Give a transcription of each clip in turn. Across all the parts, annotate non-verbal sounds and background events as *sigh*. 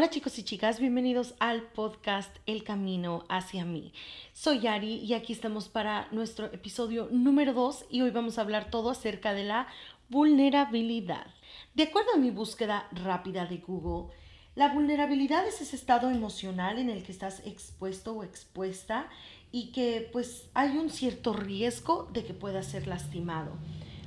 Hola chicos y chicas, bienvenidos al podcast El Camino hacia mí. Soy Yari y aquí estamos para nuestro episodio número 2 y hoy vamos a hablar todo acerca de la vulnerabilidad. De acuerdo a mi búsqueda rápida de Google, la vulnerabilidad es ese estado emocional en el que estás expuesto o expuesta y que pues hay un cierto riesgo de que puedas ser lastimado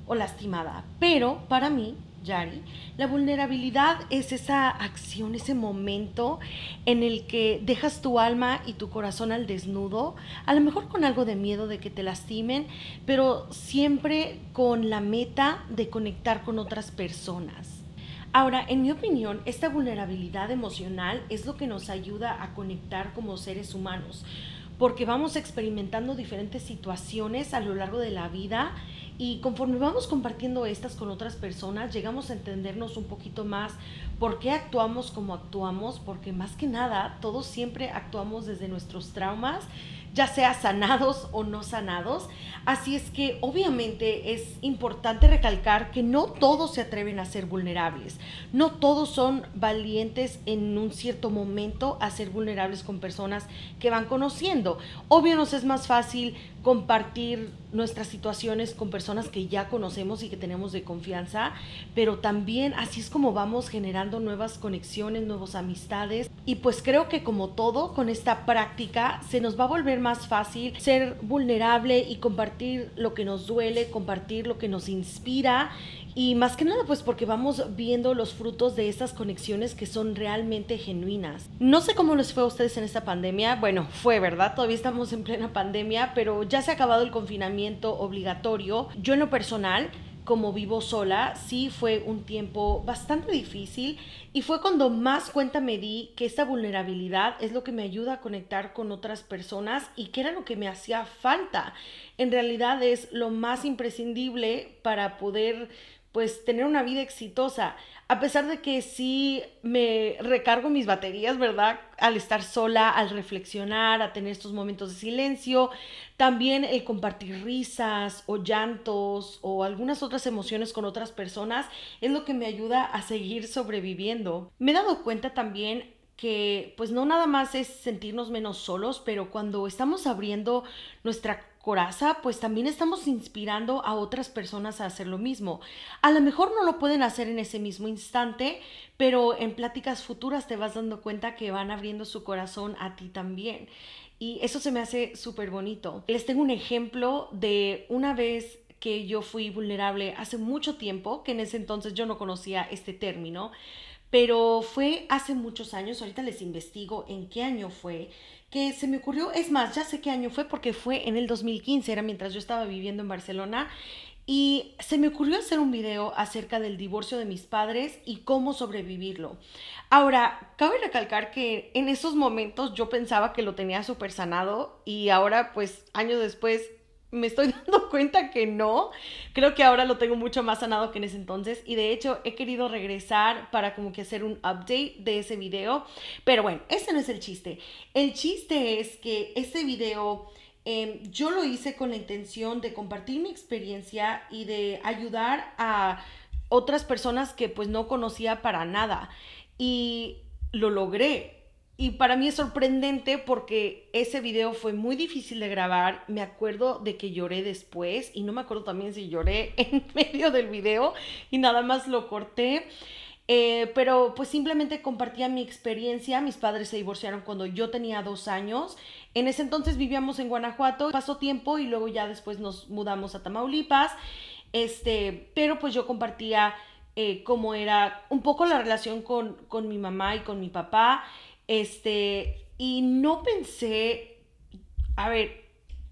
o lastimada. Pero para mí Yari, la vulnerabilidad es esa acción, ese momento en el que dejas tu alma y tu corazón al desnudo, a lo mejor con algo de miedo de que te lastimen, pero siempre con la meta de conectar con otras personas. Ahora, en mi opinión, esta vulnerabilidad emocional es lo que nos ayuda a conectar como seres humanos, porque vamos experimentando diferentes situaciones a lo largo de la vida y conforme vamos compartiendo estas con otras personas, llegamos a entendernos un poquito más por qué actuamos como actuamos, porque más que nada, todos siempre actuamos desde nuestros traumas ya sea sanados o no sanados. Así es que obviamente es importante recalcar que no todos se atreven a ser vulnerables, no todos son valientes en un cierto momento a ser vulnerables con personas que van conociendo. Obvio nos es más fácil compartir nuestras situaciones con personas que ya conocemos y que tenemos de confianza, pero también así es como vamos generando nuevas conexiones, nuevas amistades y pues creo que como todo con esta práctica se nos va a volver más fácil ser vulnerable y compartir lo que nos duele, compartir lo que nos inspira y más que nada, pues porque vamos viendo los frutos de estas conexiones que son realmente genuinas. No sé cómo les fue a ustedes en esta pandemia. Bueno, fue, ¿verdad? Todavía estamos en plena pandemia, pero ya se ha acabado el confinamiento obligatorio. Yo en lo personal como vivo sola, sí fue un tiempo bastante difícil y fue cuando más cuenta me di que esta vulnerabilidad es lo que me ayuda a conectar con otras personas y que era lo que me hacía falta. En realidad es lo más imprescindible para poder pues tener una vida exitosa. A pesar de que sí me recargo mis baterías, ¿verdad? Al estar sola, al reflexionar, a tener estos momentos de silencio, también el compartir risas o llantos o algunas otras emociones con otras personas es lo que me ayuda a seguir sobreviviendo. Me he dado cuenta también que pues no nada más es sentirnos menos solos, pero cuando estamos abriendo nuestra coraza, pues también estamos inspirando a otras personas a hacer lo mismo. A lo mejor no lo pueden hacer en ese mismo instante, pero en pláticas futuras te vas dando cuenta que van abriendo su corazón a ti también. Y eso se me hace súper bonito. Les tengo un ejemplo de una vez que yo fui vulnerable hace mucho tiempo, que en ese entonces yo no conocía este término, pero fue hace muchos años, ahorita les investigo en qué año fue, que se me ocurrió, es más, ya sé qué año fue porque fue en el 2015, era mientras yo estaba viviendo en Barcelona, y se me ocurrió hacer un video acerca del divorcio de mis padres y cómo sobrevivirlo. Ahora, cabe recalcar que en esos momentos yo pensaba que lo tenía súper sanado y ahora, pues años después, me estoy *laughs* dando cuenta que no. Creo que ahora lo tengo mucho más sanado que en ese entonces. Y de hecho he querido regresar para como que hacer un update de ese video. Pero bueno, ese no es el chiste. El chiste es que ese video em, yo lo hice con la intención de compartir mi experiencia y de ayudar a otras personas que pues no conocía para nada. Y lo logré y para mí es sorprendente porque ese video fue muy difícil de grabar. Me acuerdo de que lloré después y no me acuerdo también si lloré *laughs* en medio del video y nada más lo corté. Eh, pero pues simplemente compartía mi experiencia. Mis padres se divorciaron cuando yo tenía dos años. En ese entonces vivíamos en Guanajuato. Pasó tiempo y luego ya después nos mudamos a Tamaulipas. Este, pero pues yo compartía eh, cómo era un poco la relación con, con mi mamá y con mi papá. Este, y no pensé, a ver,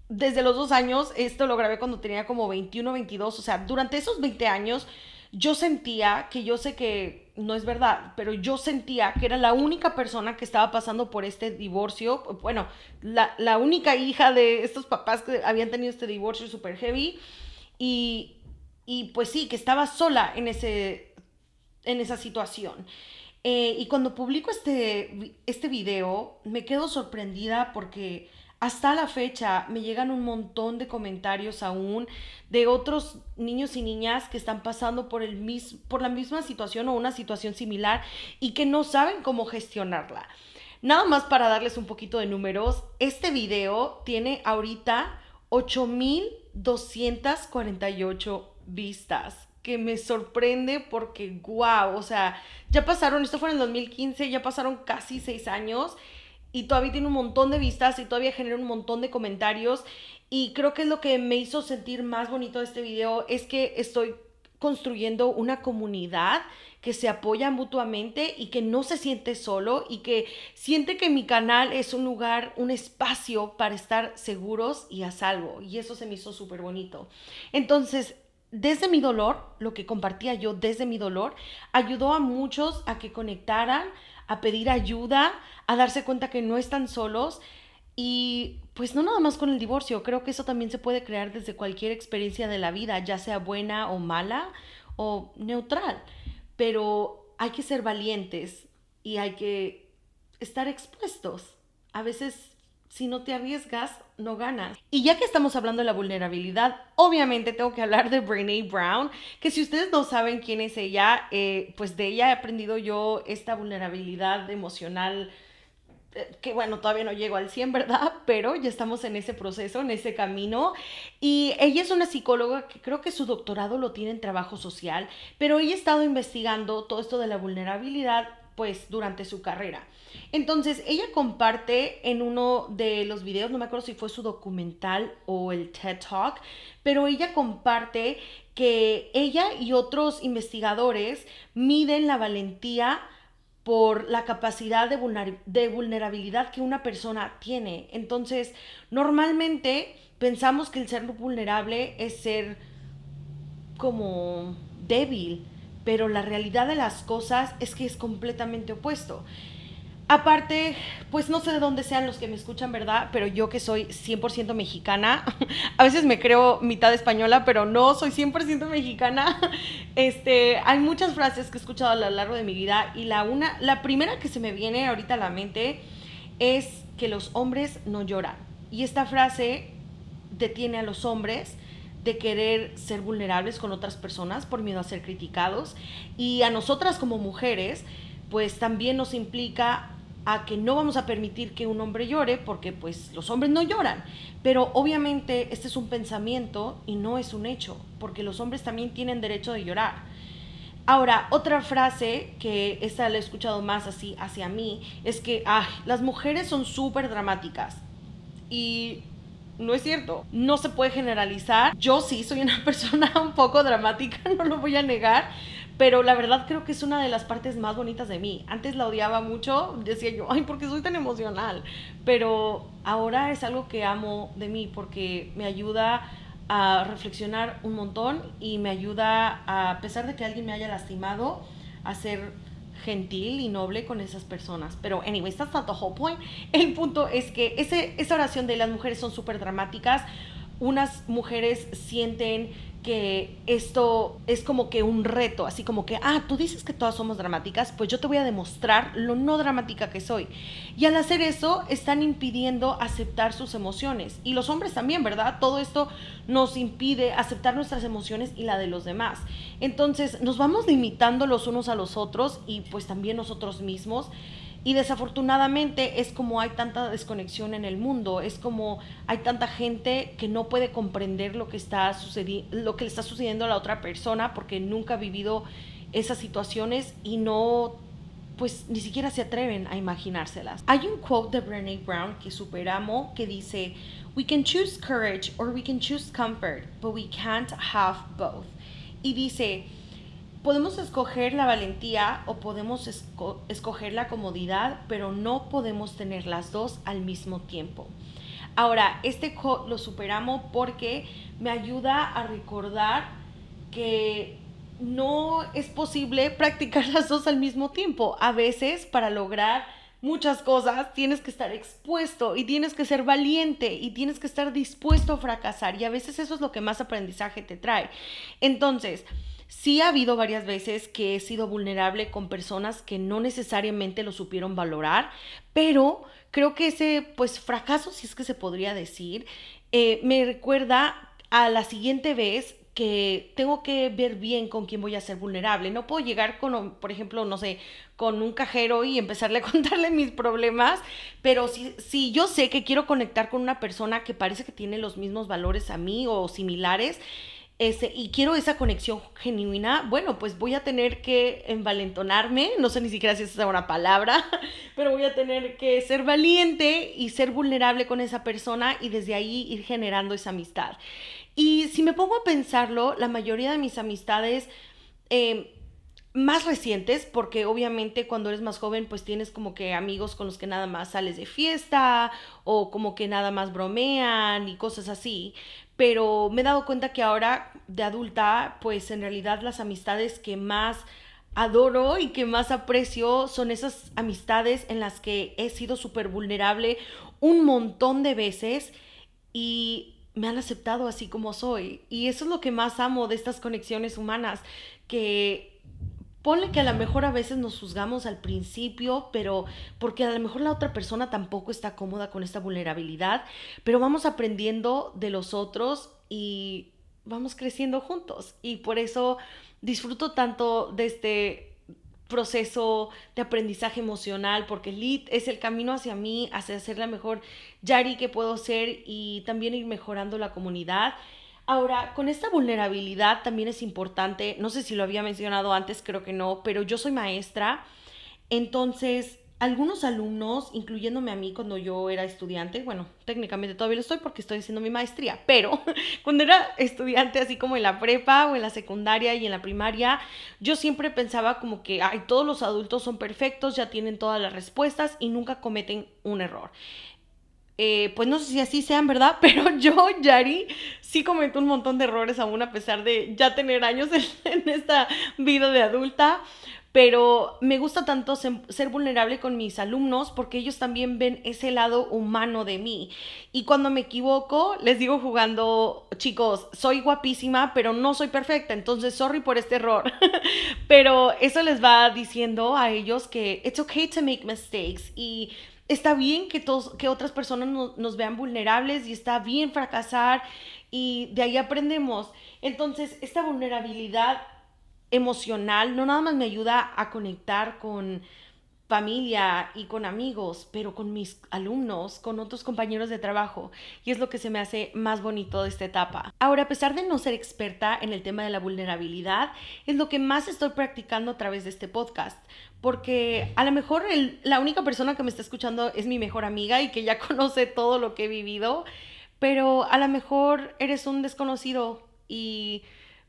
desde los dos años, esto lo grabé cuando tenía como 21, 22, o sea, durante esos 20 años yo sentía que yo sé que no es verdad, pero yo sentía que era la única persona que estaba pasando por este divorcio, bueno, la, la única hija de estos papás que habían tenido este divorcio super heavy y, y pues sí, que estaba sola en, ese, en esa situación. Eh, y cuando publico este, este video, me quedo sorprendida porque hasta la fecha me llegan un montón de comentarios aún de otros niños y niñas que están pasando por, el mis por la misma situación o una situación similar y que no saben cómo gestionarla. Nada más para darles un poquito de números, este video tiene ahorita 8.248 vistas que me sorprende porque, wow, o sea, ya pasaron, esto fue en el 2015, ya pasaron casi seis años y todavía tiene un montón de vistas y todavía genera un montón de comentarios. Y creo que es lo que me hizo sentir más bonito de este video, es que estoy construyendo una comunidad que se apoya mutuamente y que no se siente solo y que siente que mi canal es un lugar, un espacio para estar seguros y a salvo. Y eso se me hizo súper bonito. Entonces, desde mi dolor, lo que compartía yo desde mi dolor, ayudó a muchos a que conectaran, a pedir ayuda, a darse cuenta que no están solos y pues no nada más con el divorcio, creo que eso también se puede crear desde cualquier experiencia de la vida, ya sea buena o mala o neutral, pero hay que ser valientes y hay que estar expuestos. A veces si no te arriesgas, no ganas. Y ya que estamos hablando de la vulnerabilidad, obviamente tengo que hablar de Brene Brown, que si ustedes no saben quién es ella, eh, pues de ella he aprendido yo esta vulnerabilidad emocional eh, que bueno, todavía no llego al 100, ¿verdad? *laughs* Pero ya estamos en ese proceso, en ese camino. Y ella es una psicóloga que creo que su doctorado lo tiene en trabajo social, pero ella ha estado investigando todo esto de la vulnerabilidad pues durante su carrera. Entonces, ella comparte en uno de los videos, no me acuerdo si fue su documental o el TED Talk, pero ella comparte que ella y otros investigadores miden la valentía por la capacidad de, vulnerabilidad que una persona tiene. Entonces, normalmente pensamos que el ser vulnerable es ser como débil, pero la realidad de las cosas es que es completamente opuesto. Aparte, pues no sé de dónde sean los que me escuchan, ¿verdad? Pero yo que soy 100% mexicana, *laughs* a veces me creo mitad española, pero no, soy 100% mexicana. *laughs* Este, hay muchas frases que he escuchado a lo largo de mi vida y la una, la primera que se me viene ahorita a la mente es que los hombres no lloran. Y esta frase detiene a los hombres de querer ser vulnerables con otras personas por miedo a ser criticados. Y a nosotras como mujeres, pues también nos implica a que no vamos a permitir que un hombre llore porque pues los hombres no lloran. Pero obviamente este es un pensamiento y no es un hecho, porque los hombres también tienen derecho de llorar. Ahora, otra frase que esta la he escuchado más así hacia mí es que ay, las mujeres son súper dramáticas. Y no es cierto. No se puede generalizar. Yo sí soy una *laughs* persona un poco dramática, no lo voy a negar. Pero la verdad creo que es una de las partes más bonitas de mí. Antes la odiaba mucho, decía yo, ay, ¿por qué soy tan emocional? Pero ahora es algo que amo de mí porque me ayuda a reflexionar un montón y me ayuda, a, a pesar de que alguien me haya lastimado, a ser gentil y noble con esas personas. Pero, anyways, that's not the whole point. El punto es que ese, esa oración de las mujeres son súper dramáticas. Unas mujeres sienten que esto es como que un reto, así como que, ah, tú dices que todas somos dramáticas, pues yo te voy a demostrar lo no dramática que soy. Y al hacer eso, están impidiendo aceptar sus emociones. Y los hombres también, ¿verdad? Todo esto nos impide aceptar nuestras emociones y la de los demás. Entonces, nos vamos limitando los unos a los otros y pues también nosotros mismos. Y desafortunadamente es como hay tanta desconexión en el mundo, es como hay tanta gente que no puede comprender lo que está lo que le está sucediendo a la otra persona porque nunca ha vivido esas situaciones y no pues ni siquiera se atreven a imaginárselas. Hay un quote de Brené Brown que superamo que dice, "We can choose courage or we can choose comfort, but we can't have both." Y dice, podemos escoger la valentía o podemos escoger la comodidad, pero no podemos tener las dos al mismo tiempo. Ahora, este lo superamos porque me ayuda a recordar que no es posible *laughs* practicar las dos al mismo tiempo. A veces, para lograr muchas cosas, tienes que estar expuesto y tienes que ser valiente y tienes que estar dispuesto a fracasar. Y a veces eso es lo que más aprendizaje te trae. Entonces, Sí ha habido varias veces que he sido vulnerable con personas que no necesariamente lo supieron valorar, pero creo que ese pues fracaso, si es que se podría decir, eh, me recuerda a la siguiente vez que tengo que ver bien con quién voy a ser vulnerable. No puedo llegar con, por ejemplo, no sé, con un cajero y empezarle a contarle mis problemas, pero si, si yo sé que quiero conectar con una persona que parece que tiene los mismos valores a mí o similares, este, y quiero esa conexión genuina, bueno, pues voy a tener que envalentonarme, no sé ni siquiera si esa es una palabra, *laughs* pero voy a tener que ser valiente y ser vulnerable con esa persona y desde ahí ir generando esa amistad. Y si me pongo a pensarlo, la mayoría de mis amistades... Eh, más recientes, porque obviamente cuando eres más joven, pues tienes como que amigos con los que nada más sales de fiesta o como que nada más bromean y cosas así. Pero me he dado cuenta que ahora de adulta, pues en realidad las amistades que más adoro y que más aprecio son esas amistades en las que he sido súper vulnerable un montón de veces y me han aceptado así como soy. Y eso es lo que más amo de estas conexiones humanas, que Ponle que a lo mejor a veces nos juzgamos al principio, pero porque a lo mejor la otra persona tampoco está cómoda con esta vulnerabilidad, pero vamos aprendiendo de los otros y vamos creciendo juntos. Y por eso disfruto tanto de este proceso de aprendizaje emocional, porque LIT es el camino hacia mí, hacia ser la mejor Yari que puedo ser y también ir mejorando la comunidad. Ahora, con esta vulnerabilidad también es importante, no sé si lo había mencionado antes, creo que no, pero yo soy maestra, entonces algunos alumnos, incluyéndome a mí cuando yo era estudiante, bueno, técnicamente todavía lo estoy porque estoy haciendo mi maestría, pero *laughs* cuando era estudiante, así como en la prepa o en la secundaria y en la primaria, yo siempre pensaba como que, ay, todos los adultos son perfectos, ya tienen todas las respuestas y nunca cometen un error. Eh, pues no sé si así sean, ¿verdad? *laughs* Pero yo, Yari, sí cometo un montón de errores aún a pesar de ya tener años en, *laughs* esta vida de adulta. Pero me gusta tanto ser vulnerable con mis alumnos porque ellos también ven ese lado humano de mí. Y cuando me equivoco, les digo jugando, chicos, soy guapísima, pero no soy perfecta, entonces sorry por este error. *laughs* pero eso les va diciendo a ellos que it's okay to make mistakes y está bien que, todos, que otras personas nos vean vulnerables y está bien fracasar y de ahí aprendemos. Entonces, esta vulnerabilidad emocional no nada más me ayuda a conectar con familia y con amigos, pero con mis alumnos, con otros compañeros de trabajo. Y es lo que se me hace más bonito de esta etapa. Ahora, a pesar de no ser experta en el tema de la vulnerabilidad, es lo que más estoy practicando a través de este podcast. Porque a lo mejor la única persona que me está escuchando es mi mejor amiga y que ya *laughs* conoce todo lo que he vivido, pero a lo mejor eres un desconocido y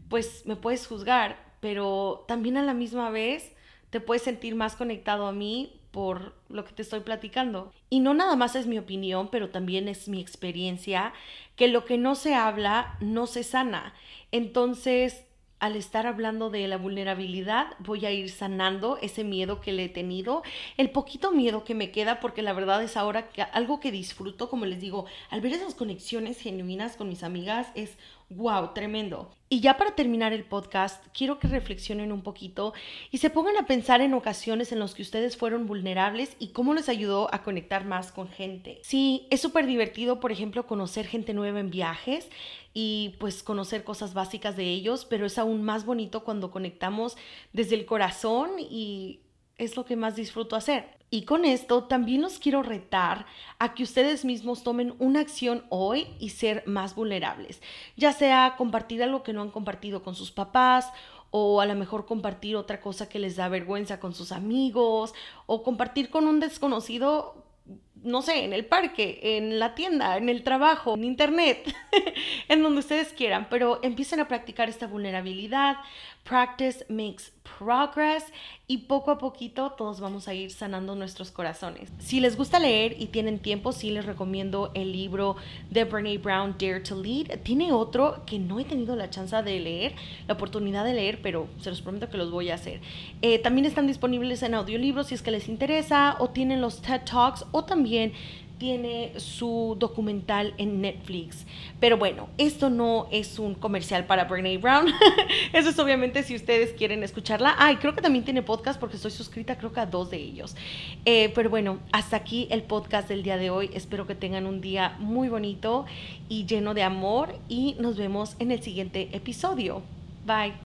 pues me puedes juzgar, pero también a la misma vez te puedes sentir más conectado a mí por lo que te estoy platicando. Y no nada más es mi opinión, pero también es mi experiencia, que lo que no se habla no se sana. Entonces, al estar hablando de la vulnerabilidad, voy a ir sanando ese miedo que le he tenido, el poquito miedo que me queda, porque la verdad es ahora que algo que disfruto, como les digo, al ver esas conexiones genuinas con mis amigas, es wow, tremendo. Y ya para terminar el podcast, quiero que reflexionen un poquito y se pongan a pensar en ocasiones en las que ustedes fueron vulnerables y cómo les ayudó a conectar más con gente. Sí, es súper divertido, por ejemplo, conocer gente nueva en viajes y pues conocer cosas básicas de ellos, pero es aún más bonito cuando conectamos desde el corazón y es lo que más disfruto hacer. Y con esto también los quiero retar a que ustedes mismos tomen una acción hoy y ser más vulnerables, ya sea compartir algo que no han compartido con sus papás o a lo mejor compartir otra cosa que les da vergüenza con sus amigos o compartir con un desconocido no sé, en el parque, en la tienda, en el trabajo, en internet, *laughs* en donde ustedes quieran, pero empiecen a practicar esta vulnerabilidad. Practice makes progress y poco a poquito todos vamos a ir sanando nuestros corazones. Si les gusta leer y tienen tiempo, sí les recomiendo el libro de Brene Brown, Dare to Lead. Tiene otro que no he tenido la chance de leer, la oportunidad de leer, pero se los prometo que los voy a hacer. Eh, también están disponibles en audiolibros si es que les interesa, o tienen los TED Talks, o también tiene su documental en Netflix. Pero bueno, esto no es un comercial para Brene Brown. *laughs* Eso es obviamente si ustedes quieren escucharla. Ay, creo que también tiene podcast porque estoy suscrita creo que a dos de ellos. Eh, pero bueno, hasta aquí el podcast del día de hoy. Espero que tengan un día muy bonito y lleno de amor y nos vemos en el siguiente episodio. Bye.